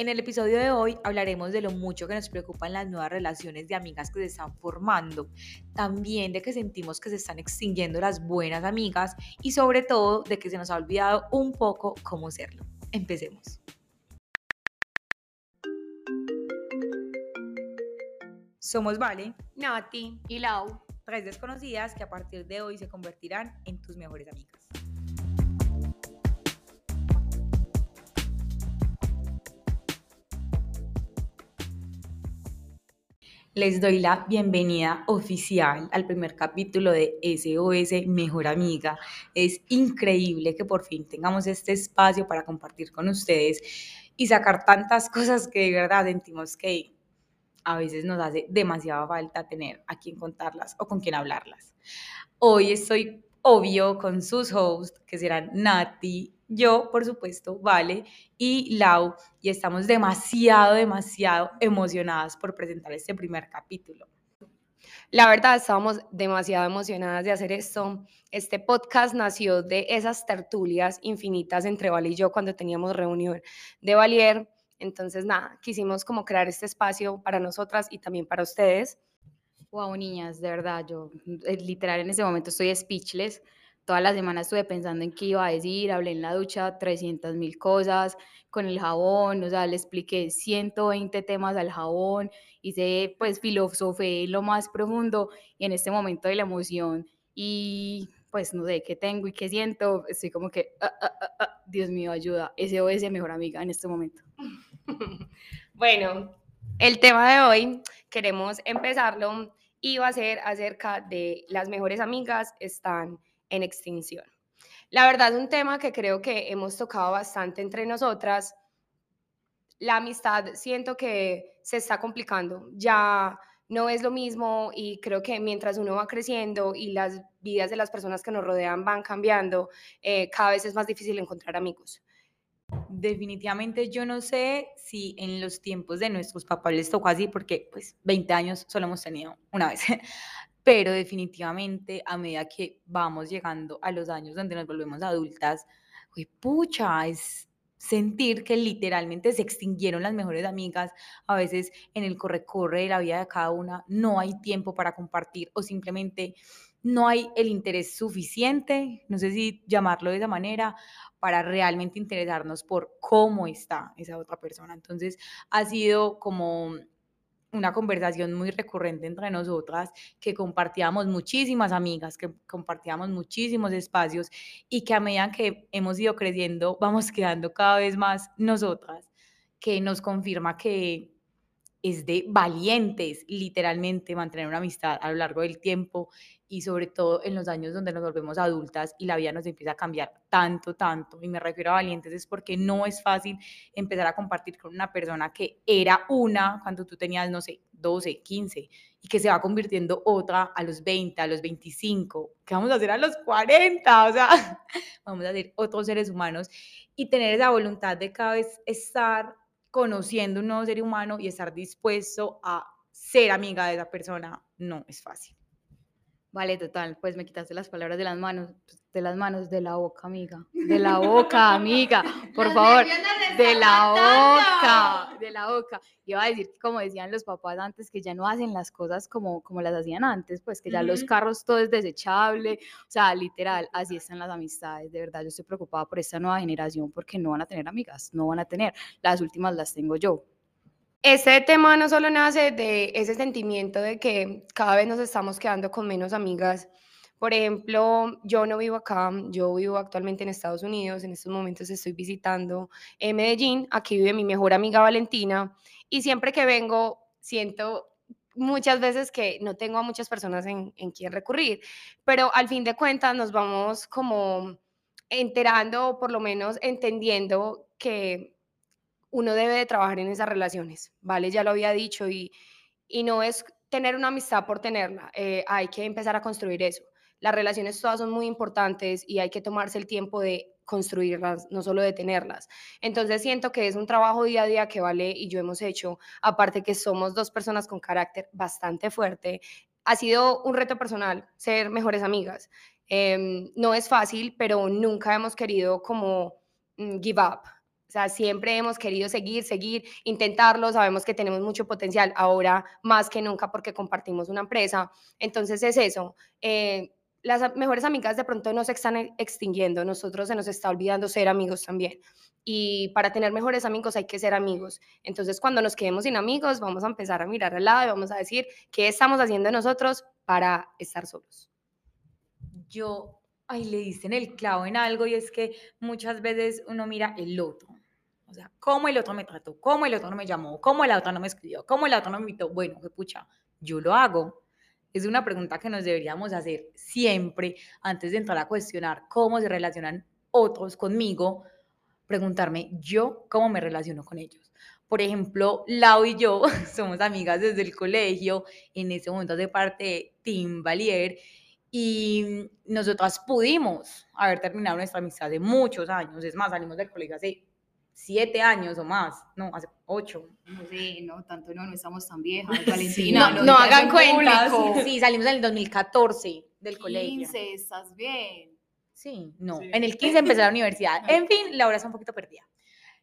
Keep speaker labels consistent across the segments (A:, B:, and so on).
A: En el episodio de hoy hablaremos de lo mucho que nos preocupan las nuevas relaciones de amigas que se están formando, también de que sentimos que se están extinguiendo las buenas amigas y sobre todo de que se nos ha olvidado un poco cómo serlo. Empecemos. Somos Vale,
B: Nati y Lau.
A: tres desconocidas que a partir de hoy se convertirán en tus mejores amigas. Les doy la bienvenida oficial al primer capítulo de SOS Mejor Amiga. Es increíble que por fin tengamos este espacio para compartir con ustedes y sacar tantas cosas que de verdad sentimos que a veces nos hace demasiada falta tener a quien contarlas o con quien hablarlas. Hoy estoy obvio con sus hosts, que serán Nati, yo, por supuesto, Vale y Lau, y estamos demasiado, demasiado emocionadas por presentar este primer capítulo.
B: La verdad, estábamos demasiado emocionadas de hacer esto. Este podcast nació de esas tertulias infinitas entre Vale y yo cuando teníamos reunión de Valier. Entonces, nada, quisimos como crear este espacio para nosotras y también para ustedes.
C: Wow, niñas, de verdad, yo eh, literal en ese momento estoy speechless. Toda la semana estuve pensando en qué iba a decir, hablé en la ducha 300 mil cosas con el jabón, o sea, le expliqué 120 temas al jabón, hice pues filosofé lo más profundo y en este momento de la emoción y pues no sé qué tengo y qué siento, estoy como que, ah, ah, ah, ah, Dios mío, ayuda, SOS mejor amiga en este momento.
B: Bueno, el tema de hoy queremos empezarlo y va a ser acerca de las mejores amigas están en extinción. La verdad es un tema que creo que hemos tocado bastante entre nosotras. La amistad siento que se está complicando, ya no es lo mismo y creo que mientras uno va creciendo y las vidas de las personas que nos rodean van cambiando, eh, cada vez es más difícil encontrar amigos.
A: Definitivamente yo no sé si en los tiempos de nuestros papás les tocó así, porque pues 20 años solo hemos tenido una vez, pero definitivamente a medida que vamos llegando a los años donde nos volvemos adultas, uy, pucha, es sentir que literalmente se extinguieron las mejores amigas, a veces en el corre-corre de la vida de cada una no hay tiempo para compartir o simplemente no hay el interés suficiente, no sé si llamarlo de esa manera, para realmente interesarnos por cómo está esa otra persona. Entonces ha sido como una conversación muy recurrente entre nosotras, que compartíamos muchísimas amigas, que compartíamos muchísimos espacios y que a medida que hemos ido creciendo vamos quedando cada vez más nosotras, que nos confirma que es de valientes, literalmente, mantener una amistad a lo largo del tiempo y sobre todo en los años donde nos volvemos adultas y la vida nos empieza a cambiar tanto, tanto. Y me refiero a valientes es porque no es fácil empezar a compartir con una persona que era una cuando tú tenías, no sé, 12, 15 y que se va convirtiendo otra a los 20, a los 25, que vamos a hacer a los 40, o sea, vamos a ser otros seres humanos y tener esa voluntad de cada vez estar conociendo un nuevo ser humano y estar dispuesto a ser amiga de esa persona no es fácil.
C: Vale, total, pues me quitaste las palabras de las manos, de las manos, de la boca, amiga, de la boca, amiga, por
B: Los
C: favor, de la boca, de la boca. Iba a decir, como decían los papás antes, que ya no hacen las cosas como, como las hacían antes, pues que ya los
A: Ujú.
C: carros todo es desechable, o sea, literal, así están las amistades, de verdad, yo estoy preocupada por esta nueva generación porque no van a tener amigas, no van a tener, las últimas las tengo yo.
B: Este tema no solo nace de ese sentimiento de que cada vez nos estamos quedando con menos amigas. Por ejemplo, yo no vivo acá, yo vivo actualmente en Estados Unidos, en estos momentos estoy visitando eh, Medellín, aquí vive mi mejor amiga Valentina y siempre que vengo siento muchas veces que no tengo a muchas personas en, en quien recurrir, pero al fin de cuentas nos vamos como enterando o por lo menos entendiendo que uno debe de trabajar en esas relaciones, ¿vale? Ya lo había dicho y, y no es tener una amistad por tenerla, eh, hay que empezar a construir eso. Las relaciones todas son muy importantes y hay que tomarse el tiempo de construirlas, no solo de tenerlas. Entonces siento que es un trabajo día a día que Vale y yo hemos hecho, aparte que somos dos personas con carácter bastante fuerte. Ha sido un reto personal ser mejores amigas. Em, no es fácil, pero nunca hemos querido como mm, give up O sea, siempre hemos querido seguir, seguir, intentarlo, sabemos que tenemos mucho potencial, ahora más que nunca porque compartimos una empresa. Entonces es eso. Eh, las mejores amigas de pronto no se están e, extinguiendo, nosotros se nos está olvidando ser amigos también. Y para tener mejores amigos hay que ser amigos. Entonces cuando nos quedemos sin amigos vamos a empezar a mirar al lado y vamos a decir qué estamos haciendo nosotros para estar solos.
A: Yo, ay, le dicen el clavo en algo y es que muchas veces uno mira el otro o sea, cómo el otro me trató, cómo el otro no me llamó, cómo el otro no me escribió, cómo el otro no me invitó. Bueno, que pucha, yo lo hago. Es una pregunta que nos deberíamos hacer siempre antes de entrar a cuestionar cómo se relacionan otros conmigo, preguntarme yo cómo me relaciono con ellos. Por ejemplo, Lau y yo somos amigas desde el colegio, en ese momento de parte de Team Valier, y nosotras pudimos haber terminado nuestra amistad de muchos años. Es más, salimos del colegio hace siete años o más, no, hace ocho.
C: No sé, no, tanto no, no estamos tan viejas, Valentina.
A: no, no, hagan cuentas. Sí, salimos en el 2014 del 15, colegio.
C: 15, ¿estás bien?
A: Sí, no, en el 15 empecé la universidad. En fin, la hora está un poquito perdida.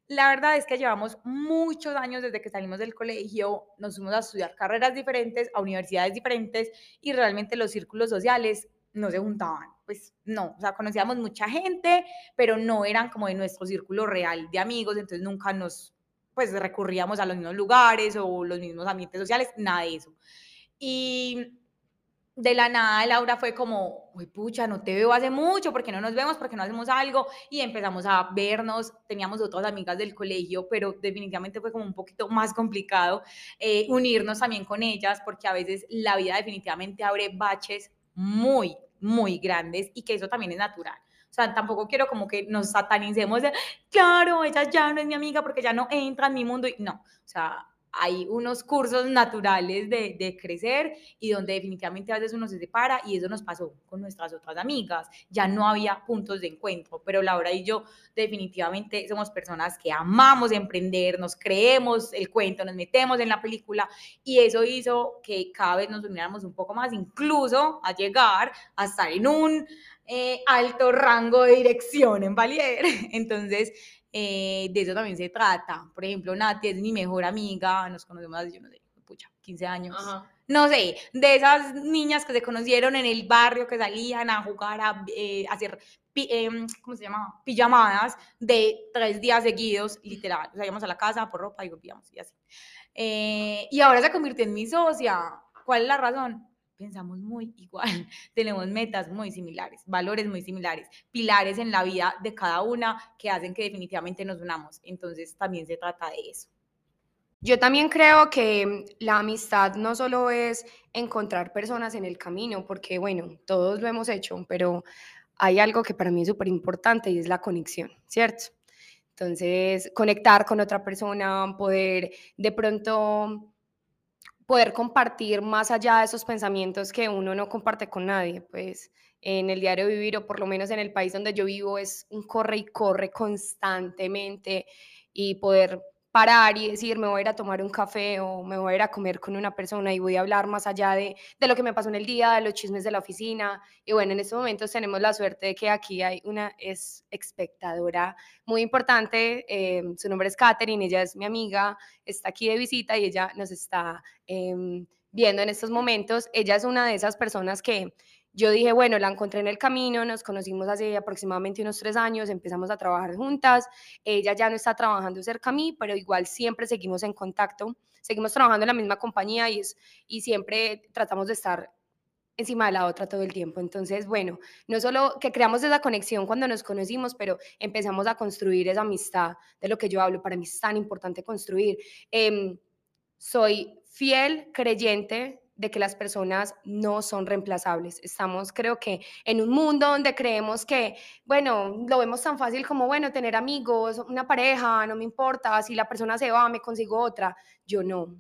A: La verdad es que llevamos muchos años desde que salimos del colegio, nos fuimos a estudiar carreras diferentes, a universidades diferentes y realmente los círculos sociales no se juntaban, pues no, o sea, conocíamos mucha gente, pero no eran como de nuestro círculo real de amigos, entonces nunca nos, pues recurríamos a los mismos lugares o los mismos ambientes sociales, nada de eso. Y de la nada Laura fue como, uy, pucha, no te veo hace mucho, porque no nos vemos? porque no hacemos algo? Y empezamos a vernos, teníamos otras amigas del colegio, pero definitivamente fue como un poquito más complicado eh, unirnos también con ellas, porque a veces la vida definitivamente abre baches muy, muy grandes y que eso también es natural. O sea, tampoco quiero como que nos satanicemos de, claro, ella ya no es mi amiga porque ya no entra en mi mundo. Y no, o sea, hay unos cursos naturales de, de, crecer y donde definitivamente a veces uno se separa y eso nos pasó con nuestras otras amigas. Ya no había puntos de encuentro, pero Laura y yo definitivamente somos personas que amamos emprender, nos creemos el cuento, nos metemos en la película y eso hizo que cada vez nos uniéramos un poco más, incluso a llegar a estar en un eh, alto rango de dirección en Valier. Entonces, eh, de eso también se trata. Por ejemplo, Nati es mi mejor amiga, nos conocemos hace, yo no sé, pucha, 15 años. No sé, de esas niñas que se conocieron en el barrio, que salían a jugar, a, eh, hacer, em, ¿cómo se llama? Pijamadas de tres días seguidos, literal. O sea, íbamos a la casa por ropa y volvíamos y así. Eh, y ahora se convirtió en mi socia. ¿Cuál es la razón? Pensamos muy igual, tenemos metas muy similares, valores muy similares, pilares en la vida de cada una que hacen que definitivamente nos unamos. Entonces también se trata de eso.
B: Yo también creo que la amistad no solo es encontrar personas en el camino, porque bueno, todos lo hemos hecho, pero hay algo que para mí es súper importante y es la conexión, ¿cierto? Entonces, conectar con otra persona, poder de pronto poder compartir más allá de esos pensamientos que uno no comparte con nadie, pues en el diario vivir o por lo menos en el país donde yo vivo es un corre y corre constantemente y poder parar y decir, me voy a ir a tomar un café o me voy a ir a comer con una persona y voy a hablar más allá de, de lo que me pasó en el día, de los chismes de la oficina. Y bueno, en estos momentos tenemos la suerte de que aquí hay una es espectadora muy importante, eh, su nombre es Katherine, ella es mi amiga, está aquí de visita y ella nos está em, viendo en estos momentos. Ella es una de esas personas que yo dije, bueno, la encontré en el camino, nos conocimos hace aproximadamente unos tres años, empezamos a trabajar juntas, ella ya no está trabajando cerca a mí, pero igual siempre seguimos en contacto, seguimos trabajando en la misma compañía y, es, y siempre tratamos de estar encima de la otra todo el tiempo. Entonces, bueno, no solo que creamos esa conexión cuando nos conocimos, pero empezamos a construir esa amistad de lo que yo hablo. Para mí es tan importante construir. Em, soy fiel creyente de que las personas no son reemplazables. Estamos, creo que, en un mundo donde creemos que, bueno, lo vemos tan fácil como, bueno, tener amigos, una pareja, no me importa, si la persona se va, me consigo otra. Yo no.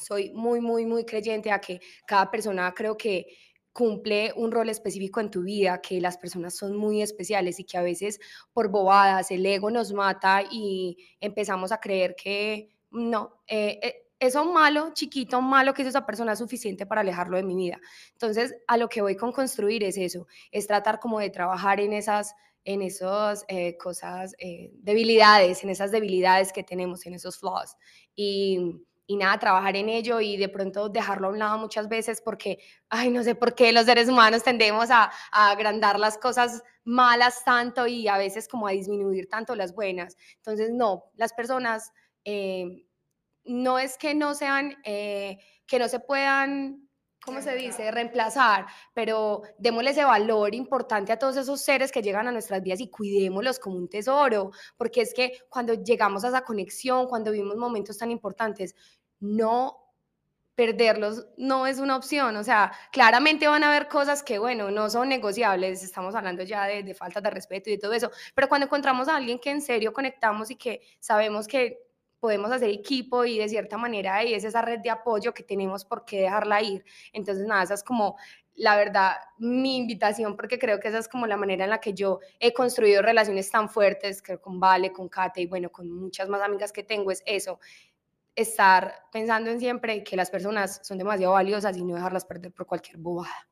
B: Soy muy, muy, muy creyente a que cada persona creo que cumple un rol específico en tu vida, que las personas son muy especiales y que a veces por bobadas el ego nos mata y empezamos a creer que no, eh, eh eso malo, chiquito, malo que es esa persona es suficiente para alejarlo de mi vida. Entonces, a lo que voy con construir es eso, es tratar como de trabajar en esas en esas eh, cosas, eh, debilidades, en esas debilidades que tenemos, en esos flaws. Y, y nada, trabajar en ello y de pronto dejarlo a un lado muchas veces porque, ay, no sé por qué los seres humanos tendemos a, a, agrandar las cosas malas tanto y a veces como a disminuir tanto las buenas. Entonces, no, las personas eh, no es que no sean, eh, que no se puedan ¿cómo se dice? Reemplazar, pero démosle ese valor importante a todos esos seres que llegan a nuestras vidas y cuidémoslos como un tesoro, porque es que cuando llegamos a esa conexión, cuando vivimos momentos tan importantes, no perderlos no es una opción, o sea, claramente van a haber cosas que, bueno, no son negociables, estamos hablando ya de, de falta de respeto y de todo eso, pero cuando encontramos a alguien que en serio conectamos y que sabemos que podemos hacer equipo y de cierta manera y es esa red de apoyo que tenemos por qué dejarla ir. Entonces, nada, esa es como la verdad mi invitación porque creo que esa es como la manera en la que yo he construido relaciones tan fuertes que con Vale, con Kate y bueno, con muchas más amigas que tengo es eso, estar pensando en siempre que las personas son demasiado valiosas y no dejarlas perder por cualquier bobada.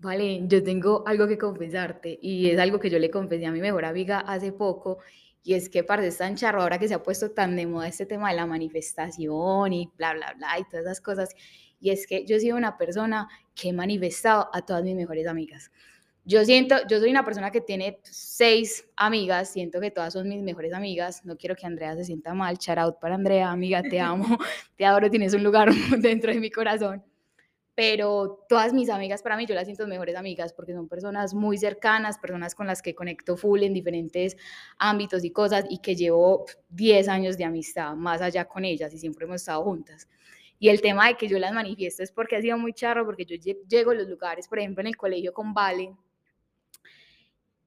C: Vale, yo tengo algo que confesarte y es algo que yo le confesé a mi mejor amiga hace poco y es que, parce, es tan charro ahora que se ha puesto tan de moda este tema de la manifestación y bla, bla, bla y todas esas cosas. Y es que yo he sido una persona que he manifestado a todas mis mejores amigas. Yo siento, yo soy una persona que tiene seis amigas, siento que todas son mis mejores amigas. No quiero que Andrea se sienta mal. Shout out para Andrea, amiga, te amo, te adoro, tienes un lugar dentro de mi corazón pero todas mis amigas para mí yo las siento mejores amigas porque son personas muy cercanas, personas con las que conecto full en diferentes ámbitos y cosas y que llevo 10 años de amistad más allá con ellas y siempre hemos estado juntas. Y el tema de que yo las manifiesto es porque ha sido muy charro, porque yo llego a los lugares, por ejemplo, en el colegio con Vale,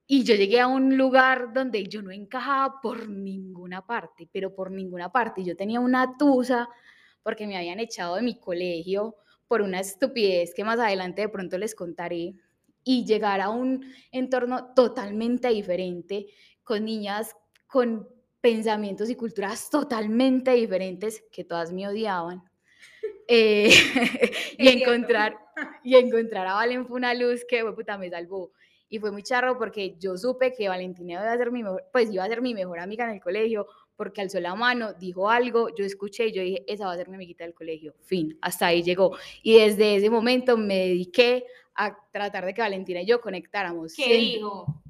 C: y yo llegué a un lugar donde yo no encajaba por ninguna parte, pero por ninguna parte. Yo tenía una tusa porque me habían echado de mi colegio por una estupidez que más adelante de pronto les contaré y llegar a un entorno totalmente diferente, con niñas con pensamientos y culturas totalmente diferentes que todas me odiaban. Eh, y, encontrar, y encontrar a Valen fue una luz que puta, me salvó. Y fue muy charro porque yo supe que Valentina iba a ser mi mejor, pues iba a ser mi mejor amiga en el colegio, porque alzó la mano, dijo algo, yo escuché y yo dije, esa va a ser mi amiguita del colegio. Fin, hasta ahí llegó. Y desde ese momento me dediqué a tratar de que Valentina y yo conectáramos.
B: ¿Qué dijo?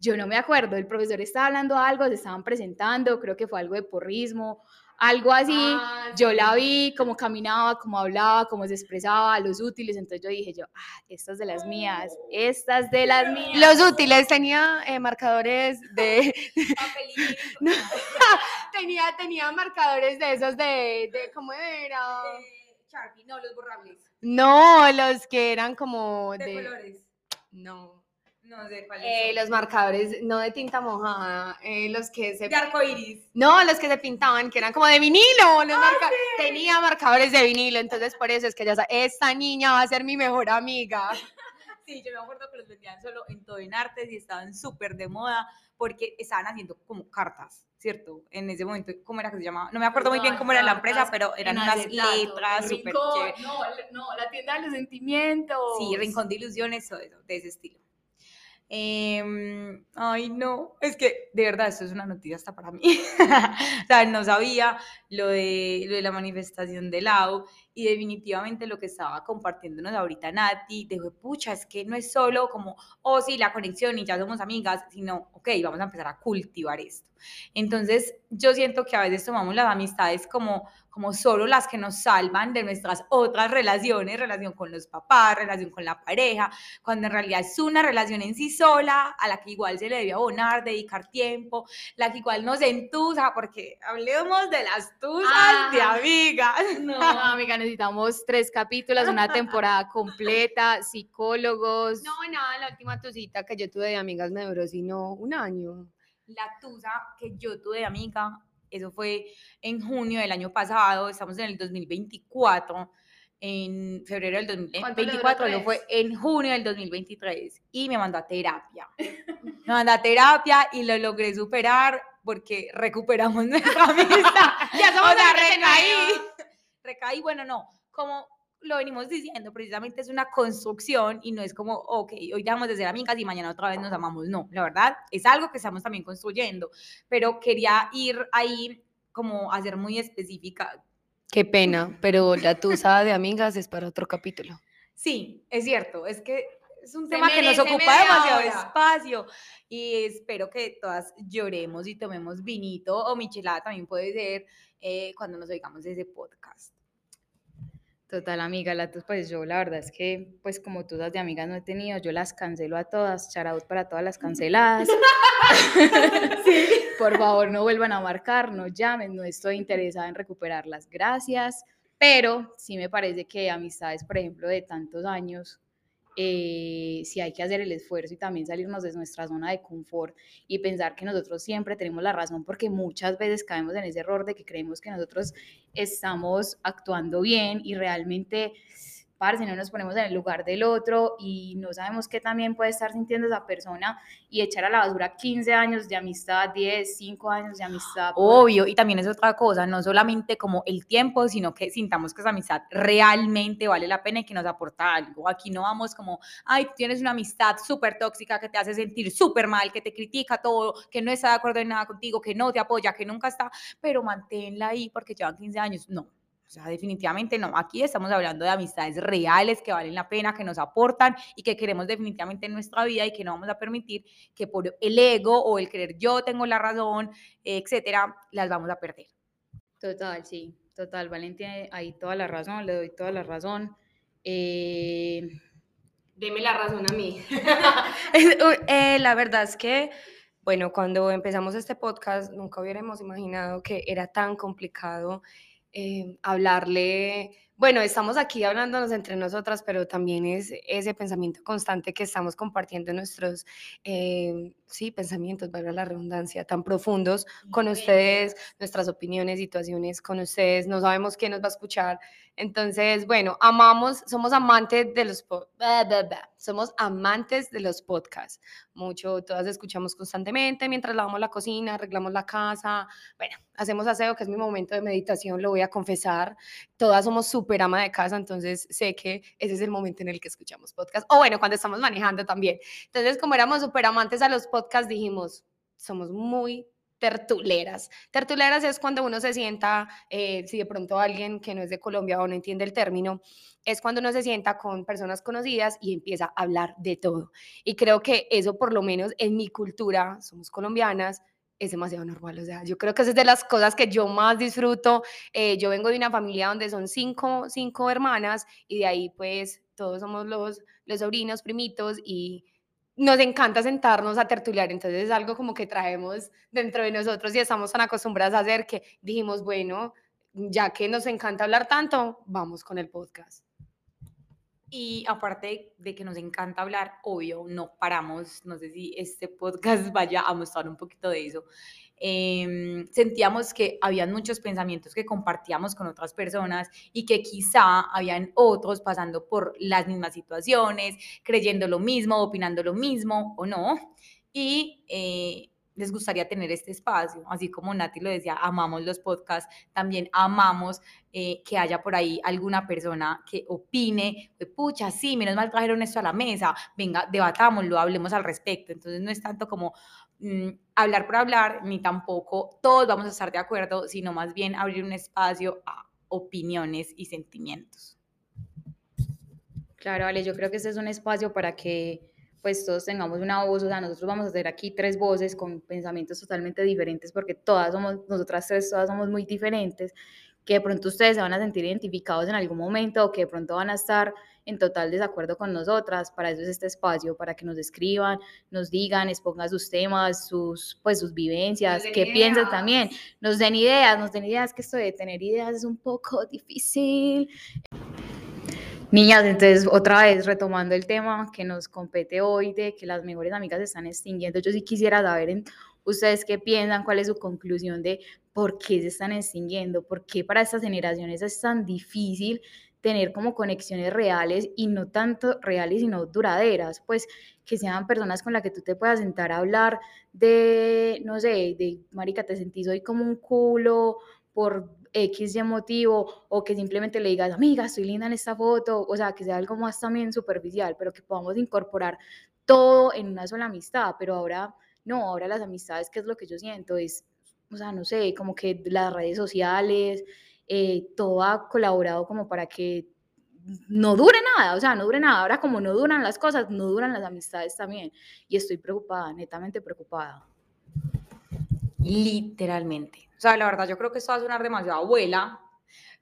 C: Yo no me acuerdo, el profesor estaba hablando algo, se estaban presentando, creo que fue algo de porrismo, algo así. Ah, yo la vi, cómo caminaba, cómo hablaba, cómo se expresaba, los útiles. Entonces yo dije yo, ah, estas de las mías, estas de las mías.
B: Los útiles, tenía eh, marcadores de... tenía, tenía marcadores de esos de, de ¿cómo era?
A: Sharpie, no, los borrables.
B: No, los que eran como
A: de... de colores.
B: No.
A: No sé cuáles
B: eh, Los marcadores, no de tinta mojada, eh, los que se...
A: De arcoiris.
B: No, los que se pintaban, que eran como de vinilo. Los marca... Tenía marcadores de vinilo, entonces por eso es que ya esta niña va a ser mi mejor amiga.
A: Sí, yo me acuerdo que los vendían solo en todo en artes y estaban súper de moda porque estaban haciendo como cartas, ¿cierto? En ese momento, ¿cómo era que se llamaba? No me acuerdo muy bien cómo era la empresa, pero eran unas letras súper
C: No, no, la tienda de los sentimientos.
A: Sí, Rincón de Ilusiones, o de ese estilo. Eh, ay, no, es que de verdad esto es una noticia hasta para mí. o sea, no sabía lo de, lo de la manifestación de Lau y definitivamente lo que estaba compartiéndonos ahorita Nati, de pucha, es que no es solo como, oh sí, la conexión y ya somos amigas, sino, ok, vamos a empezar a cultivar esto. Entonces, yo siento que a veces tomamos las amistades como, como solo las que nos salvan de nuestras otras relaciones, relación con los papás, relación con la pareja, cuando en realidad es una relación en sí sola, a la que igual se le debe abonar, dedicar tiempo, la que igual nos entusa, porque hablemos de las tusas de amigas.
C: No, amiga, necesitamos tres capítulos, una temporada completa, psicólogos.
B: No, nada, la última tusita que yo tuve de amigas me duró sino un año.
A: La tusa que yo tuve de amiga eso fue en junio del año pasado, estamos en el 2024, en febrero del 2024, eso fue en junio del 2023 y me mandó a terapia. Me mandó a terapia y lo logré superar porque recuperamos nuestra amistad.
B: ya somos o sea,
A: recaí. Recaí, bueno, no, como lo venimos diciendo, precisamente es una construcción y no es como, ok, hoy dejamos de ser amigas y mañana otra vez nos amamos. No, la verdad es algo que estamos también construyendo, pero quería ir ahí como a ser muy específica.
B: Qué pena, pero la tusa de amigas es para otro capítulo.
A: Sí, es cierto, es que es un tema que nos ocupa demasiado espacio y espero que todas lloremos y tomemos vinito o michelada también puede ser eh, cuando nos oigamos ese podcast.
C: Total, amiga, la, pues yo la verdad es que, pues como tú de amigas no he tenido, yo las cancelo a todas, charaut para todas las canceladas. Por favor, no vuelvan a marcar, no llamen, no estoy interesada en recuperarlas, gracias. Pero sí me parece que amistades, por ejemplo, de tantos años, eh, si hay que hacer el esfuerzo y también salirnos de nuestra zona de confort y pensar que nosotros siempre tenemos la razón, porque muchas veces caemos en ese error de que creemos que nosotros estamos actuando bien y realmente si no nos ponemos en el lugar del otro y no sabemos qué también puede estar sintiendo esa persona y echar a la basura 15 años de amistad, 10, 5 años de amistad.
A: Obvio, y también es otra cosa, no solamente como el tiempo, sino que sintamos que esa amistad realmente vale la pena y que nos aporta algo. Aquí no vamos como, ay, tienes una amistad súper tóxica que te hace sentir súper mal, que te critica todo, que no está de acuerdo en nada contigo, que no te apoya, que nunca está, pero manténla ahí porque llevan 15 años. No, o sea, definitivamente no. Aquí estamos hablando de amistades reales que valen la pena, que nos aportan y que queremos definitivamente en nuestra vida y que no vamos a permitir que por el ego o el creer yo tengo la razón, etcétera, las vamos a perder.
C: Total, sí, total. Valentina, ahí toda la razón, le doy toda la razón. Eh...
B: Deme la razón a mí. Eh, la verdad es que bueno, cuando empezamos este podcast nunca hubiéramos imaginado que era tan complicado eh, hablarle, bueno, estamos aquí hablándonos entre nosotras, pero también es ese pensamiento constante que estamos compartiendo nuestros, eh, sí, pensamientos, valga la redundancia, tan profundos con ustedes, nuestras opiniones, situaciones con ustedes, no sabemos quién nos va a escuchar. Entonces, bueno, amamos, somos amantes de los, somos amantes de los podcasts. Mucho, todas escuchamos constantemente mientras lavamos la cocina, arreglamos la casa, bueno, hacemos aseo, que es mi momento de meditación, lo voy a confesar. Todas somos súper ama de casa, entonces sé que ese es el momento en el que escuchamos podcast. O bueno, cuando estamos manejando también. Entonces, como éramos súper amantes a los podcasts, podcast dijimos, somos muy tertuleras. Tertuleras es cuando uno se sienta, eh, si de pronto alguien que no es de Colombia o no entiende el término, es cuando uno se sienta con personas conocidas y empieza a hablar de todo. Y creo que eso, por lo menos en mi cultura, somos colombianas, es demasiado normal. O sea, yo creo que esa es de las cosas que yo más disfruto. Eh, yo vengo de una familia donde son cinco, cinco hermanas y de ahí pues todos somos los, los sobrinos, primitos y nos encanta sentarnos a tertuliar, entonces es algo como que traemos dentro de nosotros y estamos tan acostumbradas a hacer que dijimos, bueno, ya que nos encanta hablar tanto, vamos con el podcast.
A: Y aparte de que nos encanta hablar, obvio, no paramos, no sé si este podcast vaya a mostrar un poquito de eso. Em, sentíamos que habían muchos pensamientos que compartíamos con otras personas y que quizá habían otros pasando por las mismas situaciones, creyendo lo mismo, opinando lo mismo o no. Y eh, les gustaría tener este espacio, así como Nati lo decía, amamos los podcasts, también amamos eh, que haya por ahí alguna persona que opine, pucha, sí, menos mal trajeron esto a la mesa, venga, debatámoslo, hablemos al respecto. Entonces no es tanto como mm, hablar por hablar, ni tampoco todos vamos a estar de acuerdo, sino más bien abrir un espacio a opiniones y sentimientos.
C: Claro, Ale, yo creo que este es un espacio para que pues todos tengamos una voz, o sea, nosotros vamos a hacer aquí tres voces con pensamientos totalmente diferentes porque todas somos, nosotras tres, todas somos muy diferentes, que de pronto ustedes se van a sentir identificados en algún momento o que de pronto van a estar en total desacuerdo con nosotras, para eso es este espacio, para que nos escriban, nos digan, expongan sus temas, sus, pues, sus vivencias, qué piensan también, nos den ideas, nos den ideas, que esto de tener ideas es un poco difícil. Niñas, entonces otra vez retomando el tema que nos compete hoy de que las mejores amigas se están extinguiendo, yo sí quisiera saber en ustedes qué piensan, cuál es su conclusión de por qué se están extinguiendo, por qué para estas generaciones es tan difícil tener como conexiones reales y no tanto reales, sino duraderas, pues que sean personas con las que tú te puedas sentar a hablar de, no sé, de, marica, te sentís hoy como un culo por X y motivo, o que simplemente le digas, amiga, estoy linda en esta foto, o sea, que sea algo más también superficial, pero que podamos incorporar todo en una sola amistad, pero ahora no, ahora las amistades, ¿qué es lo que yo siento? Es, o sea, no sé, como que las redes sociales, eh, todo ha colaborado como para que no dure nada, o sea, no dure nada. Ahora como no duran las cosas, no duran las amistades también. Y estoy preocupada, netamente preocupada.
A: Literalmente. O sea, la verdad, yo creo que esto va a sonar demasiado abuela,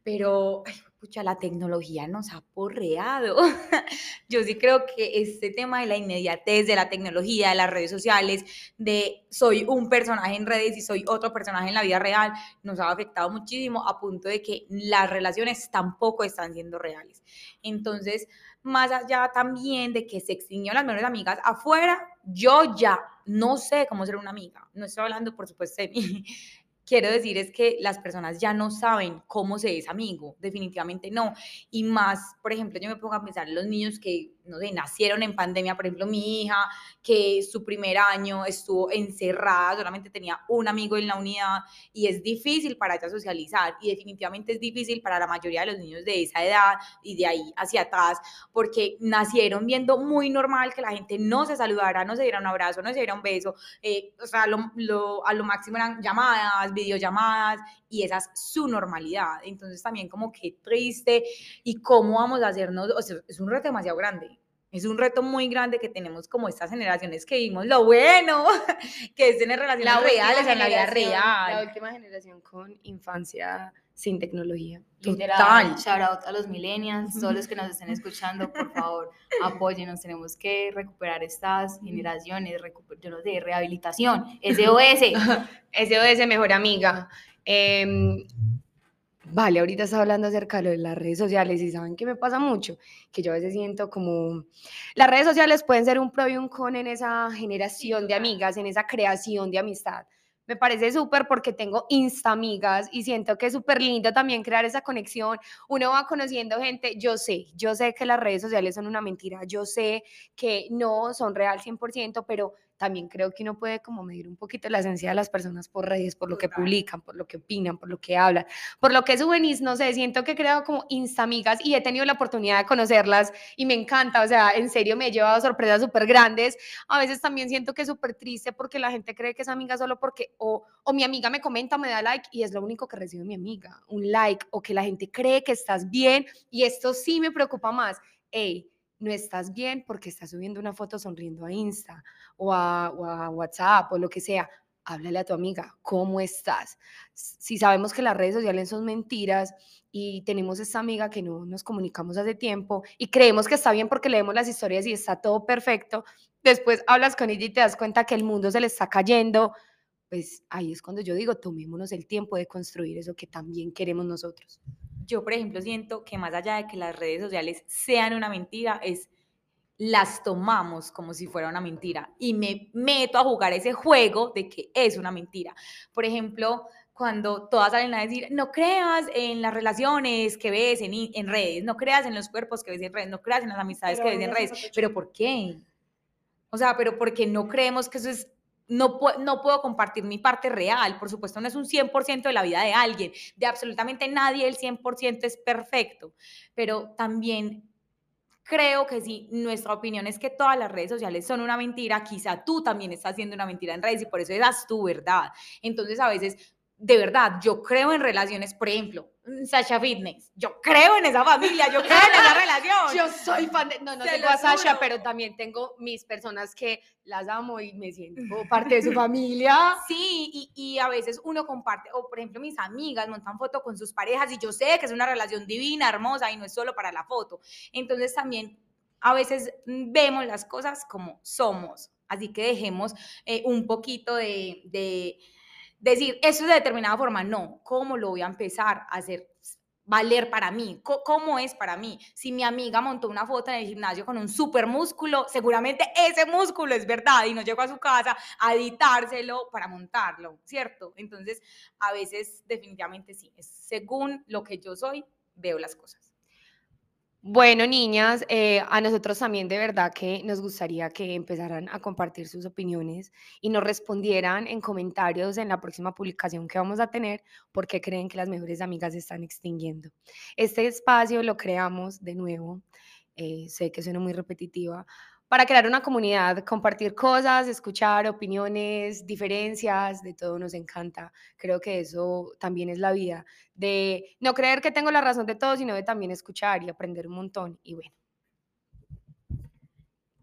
A: pero pucha, la tecnología nos ha porreado. Yo sí creo que este tema de la inmediatez, de la tecnología, de las redes sociales, de soy un personaje en redes y soy otro personaje en la vida real, nos ha afectado muchísimo a punto de que las relaciones tampoco están siendo reales. Entonces, más allá también de que se extinguieron las mejores amigas afuera, yo ya no sé cómo ser una amiga. No estoy hablando, por supuesto, de mí quiero decir es que las personas ya no saben cómo se es amigo, definitivamente no. Y más, por ejemplo, yo me pongo a pensar en los niños que, no sé, nacieron en pandemia, por ejemplo, mi hija, que su primer año estuvo encerrada, solamente tenía un amigo en la unidad y es difícil para ella socializar y definitivamente es difícil para la mayoría de los niños de esa edad y de ahí hacia atrás, porque nacieron viendo muy normal que la gente no se saludara, no se diera un abrazo, no se diera un beso, eh, o sea, lo, a lo máximo eran llamadas, videollamadas y esa es su normalidad. Entonces también como que triste y cómo vamos a hacernos, o sea, es un reto demasiado grande. Es un reto muy grande que tenemos como estas generaciones que vimos lo bueno, que es tener relaciones reales en la vida real.
B: La última generación con infancia sin tecnología.
C: Total. Shout out a los millennials, todos los que nos estén escuchando, por favor, apóyenos. Tenemos que recuperar estas generaciones, yo no sé, rehabilitación, SOS.
B: SOS, mejor amiga. Em, vale, ahorita está hablando acerca de las redes sociales y saben que me pasa mucho, que yo a veces siento como las redes sociales pueden ser un pro y un con en esa generación de amigas, en esa creación de amistad me parece súper porque tengo insta amigas y siento que es súper lindo también crear esa conexión. Uno va conociendo gente, yo sé, yo sé que las redes sociales son una mentira, yo sé que no son real 100%, pero también creo que uno puede como medir un poquito la esencia de las personas por redes, por lo que publican, por lo que opinan, por lo que hablan, por lo que suben y no sé, siento que he creado como instamigas y he tenido la oportunidad de conocerlas y me encanta, o sea, en serio me he llevado sorpresas súper grandes. A veces también siento que es súper triste porque la gente cree que es amiga solo porque o, o mi amiga me comenta, me da like y es lo único que recibe mi amiga, un like o que la gente cree que estás bien y esto sí me preocupa más. Hey, no estás bien porque estás subiendo una foto sonriendo a Insta o a, WhatsApp o lo que sea. Háblale a tu amiga, ¿cómo estás? Si sabemos que las redes sociales son mentiras y tenemos esta amiga que no nos comunicamos hace tiempo y creemos que está bien porque leemos las historias y está todo perfecto, después hablas con ella y te das cuenta que el mundo se le está cayendo, pues ahí es cuando yo digo, tomémonos el tiempo de construir eso que también queremos nosotros
A: yo, por ejemplo, siento que más allá de que las redes sociales sean una mentira, es las tomamos como si fuera una mentira y me meto a jugar ese juego de que es una mentira. Por ejemplo, cuando todas salen a decir, no creas en las relaciones que ves en, en redes, no creas en los cuerpos que ves en redes, no creas en las amistades que ves en redes, pero ¿por qué? O sea, pero porque no creemos que eso es no, no puedo compartir mi parte real. Por supuesto, no es un 100% de la vida de alguien. De absolutamente nadie el 100% es perfecto. Pero también creo que si nuestra opinión es que todas las redes sociales son una mentira, quizá tú también estás haciendo una mentira en redes y por eso das tu verdad. Entonces, a veces de verdad, yo creo en relaciones, por ejemplo, Sasha Fitness, yo creo en esa familia, yo creo en esa relación.
B: Yo soy fan de, no, no tengo a Sasha, pero también tengo mis personas que las amo y me siento parte de su familia.
A: Sí, y, y a veces uno comparte, o por ejemplo mis amigas montan foto con sus parejas y yo sé que es una relación divina, hermosa y no es solo para la foto. Entonces también a veces vemos las cosas como somos, así que dejemos eh, un poquito de, de decir, eso es de determinada forma, no, ¿cómo lo voy a empezar a hacer valer para mí? ¿Cómo es para mí? Si mi amiga montó una foto en el gimnasio con un super músculo, seguramente ese músculo es verdad y no llegó a su casa a editárselo para montarlo, ¿cierto? Entonces, a veces definitivamente sí, es según lo que yo soy, veo las cosas.
B: Bueno, niñas, eh, a nosotros también de verdad que nos gustaría que empezaran a compartir sus opiniones y nos respondieran en comentarios en la próxima publicación que vamos a tener por qué creen que las mejores amigas se están extinguiendo. Este espacio lo creamos de nuevo, eh, sé que suena muy repetitiva, para crear una comunidad, compartir cosas, escuchar opiniones, diferencias, de todo nos encanta. Creo que eso también es la vida, de no creer que tengo la razón de todo, sino de también escuchar y aprender un montón. Y bueno.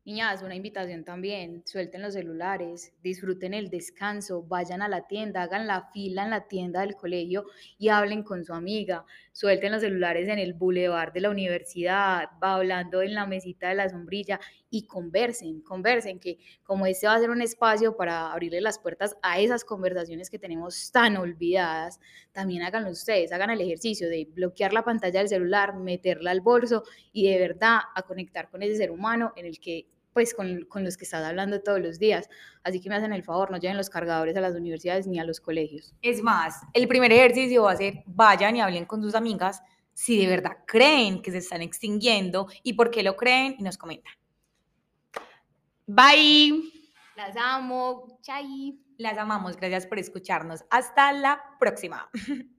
C: Niñas, una invitación también, suelten los celulares, disfruten el descanso, vayan a la tienda, hagan la fila en la tienda del colegio y hablen con su amiga, suelten los celulares en el bulevar de la universidad, va hablando en la mesita de la sombrilla y conversen, conversen, que como este va a ser un espacio para abrirle las puertas a esas conversaciones que tenemos tan olvidadas, también háganlo ustedes, hagan el ejercicio de bloquear la pantalla del celular, meterla al bolso y de verdad a conectar con ese ser humano en el que pues con, con, los que estás hablando todos los días. Así que me hacen el favor, no lleven los cargadores a las universidades ni a los colegios.
A: Es más, el primer ejercicio va a ser, vayan y hablen con sus amigas si de verdad creen que se están extinguiendo y por qué lo creen y nos comentan.
B: Bye.
C: Las amo. Chai.
A: Las amamos. Gracias por escucharnos. Hasta la próxima.